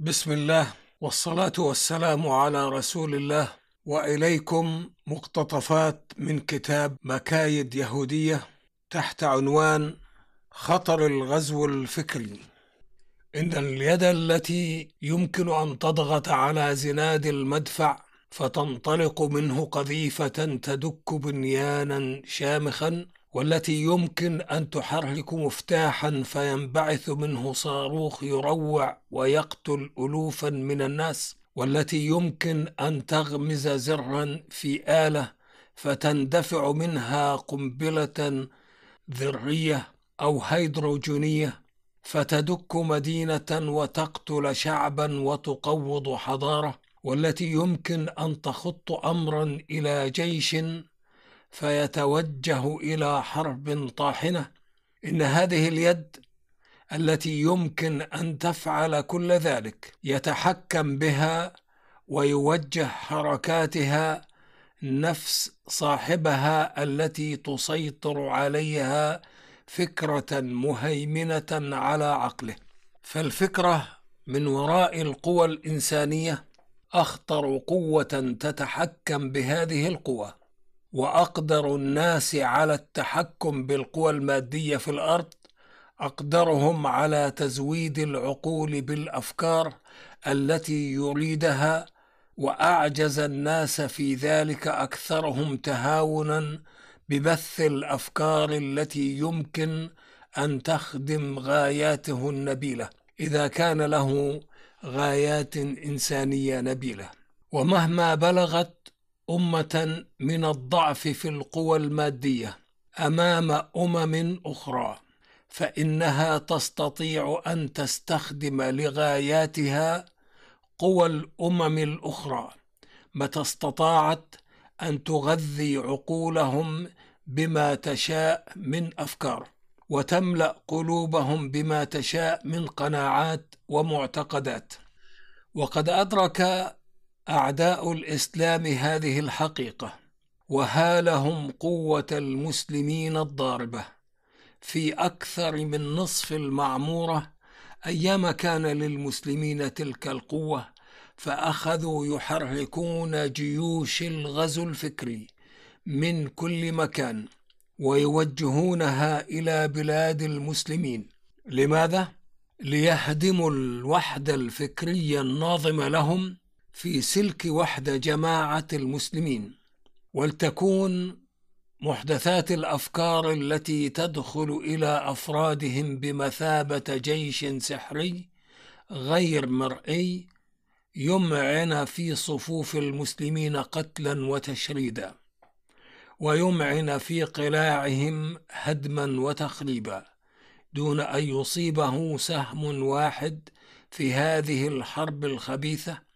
بسم الله والصلاة والسلام على رسول الله وإليكم مقتطفات من كتاب مكايد يهودية تحت عنوان خطر الغزو الفكري. إن اليد التي يمكن أن تضغط على زناد المدفع فتنطلق منه قذيفة تدك بنيانا شامخا والتي يمكن أن تحرك مفتاحا فينبعث منه صاروخ يروع ويقتل ألوفا من الناس والتي يمكن أن تغمز زرا في آلة فتندفع منها قنبلة ذرية أو هيدروجينية فتدك مدينة وتقتل شعبا وتقوض حضارة والتي يمكن أن تخط أمرا إلى جيش فيتوجه إلى حرب طاحنة. إن هذه اليد التي يمكن أن تفعل كل ذلك يتحكم بها ويوجه حركاتها نفس صاحبها التي تسيطر عليها فكرة مهيمنة على عقله. فالفكرة من وراء القوى الإنسانية أخطر قوة تتحكم بهذه القوى. وأقدر الناس على التحكم بالقوى المادية في الأرض أقدرهم على تزويد العقول بالأفكار التي يريدها وأعجز الناس في ذلك أكثرهم تهاونا ببث الأفكار التي يمكن أن تخدم غاياته النبيلة. إذا كان له غايات إنسانية نبيلة. ومهما بلغت أمة من الضعف في القوى المادية أمام أمم أخرى فإنها تستطيع أن تستخدم لغاياتها قوى الأمم الأخرى متى استطاعت أن تغذي عقولهم بما تشاء من أفكار وتملأ قلوبهم بما تشاء من قناعات ومعتقدات. وقد أدرك أعداء الإسلام هذه الحقيقة وهالهم قوة المسلمين الضاربة. في أكثر من نصف المعمورة أيام كان للمسلمين تلك القوة فأخذوا يحركون جيوش الغزو الفكري من كل مكان ويوجهونها إلى بلاد المسلمين. لماذا؟ ليهدموا الوحده الفكريه الناظمه لهم في سلك وحده جماعة المسلمين ولتكون محدثات الأفكار التي تدخل إلى أفرادهم بمثابة جيش سحري غير مرئي يمعن في صفوف المسلمين قتلا وتشريدا ويمعن في قلاعهم هدما وتخريبا دون أن يصيبه سهم واحد في هذه الحرب الخبيثة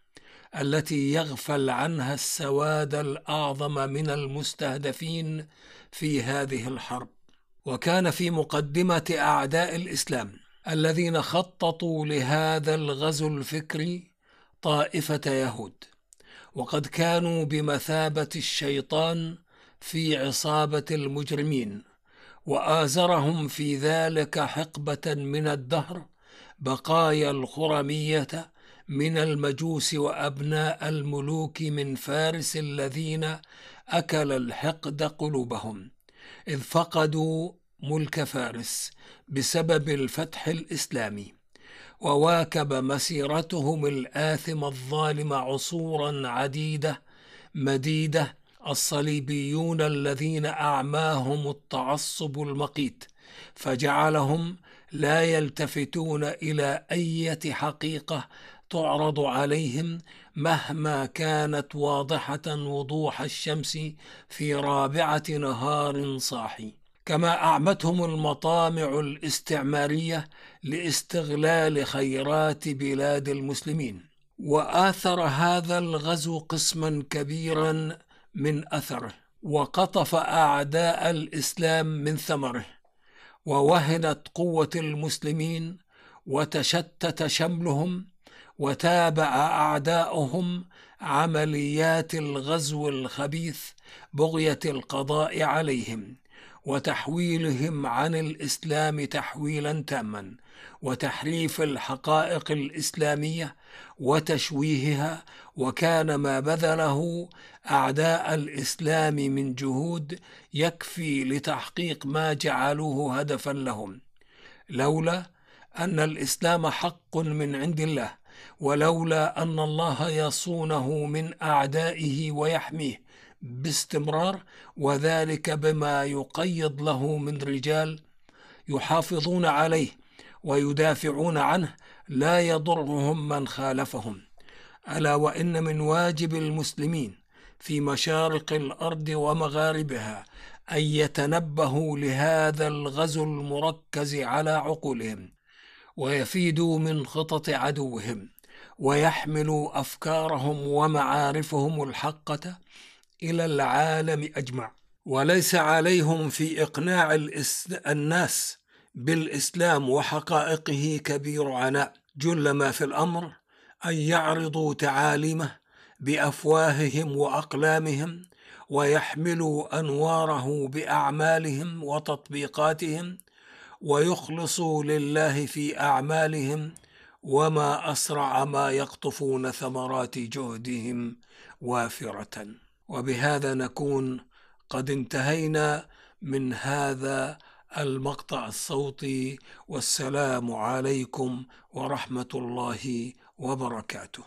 التي يغفل عنها السواد الأعظم من المستهدفين في هذه الحرب. وكان في مقدمة أعداء الإسلام الذين خططوا لهذا الغزو الفكري طائفة يهود. وقد كانوا بمثابة الشيطان في عصابة المجرمين وآزرهم في ذلك حقبة من الدهر بقايا الخرميه من المجوس وأبناء الملوك من فارس الذين أكل الحقد قلوبهم إذ فقدوا ملك فارس بسبب الفتح الإسلامي وواكب مسيرتهم الاثمه الظالمه عصورا عديدة مديدة الصليبيون الذين أعماهم التعصب المقيت فجعلهم لا يلتفتون إلى إيه حقيقة تعرض عليهم مهما كانت واضحة وضوح الشمس في رابعة نهار صاحي. كما أعمتهم المطامع الاستعمارية لاستغلال خيرات بلاد المسلمين. وآثر هذا الغزو قسما كبيرا من أثره. وقطف أعداء الإسلام من ثمره. ووهنت قوة المسلمين وتشتت شملهم وتابع أعداؤهم عمليات الغزو الخبيث بغية القضاء عليهم وتحويلهم عن الإسلام تحويلا تاما وتحريف الحقائق الإسلامية وتشويهها وكان ما بذله أعداء الإسلام من جهود يكفي لتحقيق ما جعلوه هدفا لهم. لولا أن الإسلام حق من عند الله ولولا أن الله يصونه من أعدائه ويحميه باستمرار وذلك بما يقيض له من رجال يحافظون عليه ويدافعون عنه لا يضرهم من خالفهم. ألا وإن من واجب المسلمين في مشارق الأرض ومغاربها أن يتنبهوا لهذا الغزو المركز على عقولهم. ويفيدوا من خطط عدوهم ويحملوا أفكارهم ومعارفهم الحقة إلى العالم أجمع. وليس عليهم في إقناع الناس بالإسلام وحقائقه كبير عناء. جل ما في الأمر أن يعرضوا تعاليمه بأفواههم وأقلامهم ويحملوا أنواره بأعمالهم وتطبيقاتهم ويخلصوا لله في أعمالهم وما أسرع ما يقطفون ثمرات جهدهم وافرة. وبهذا نكون قد انتهينا من هذا المقطع الصوتي والسلام عليكم ورحمة الله وبركاته.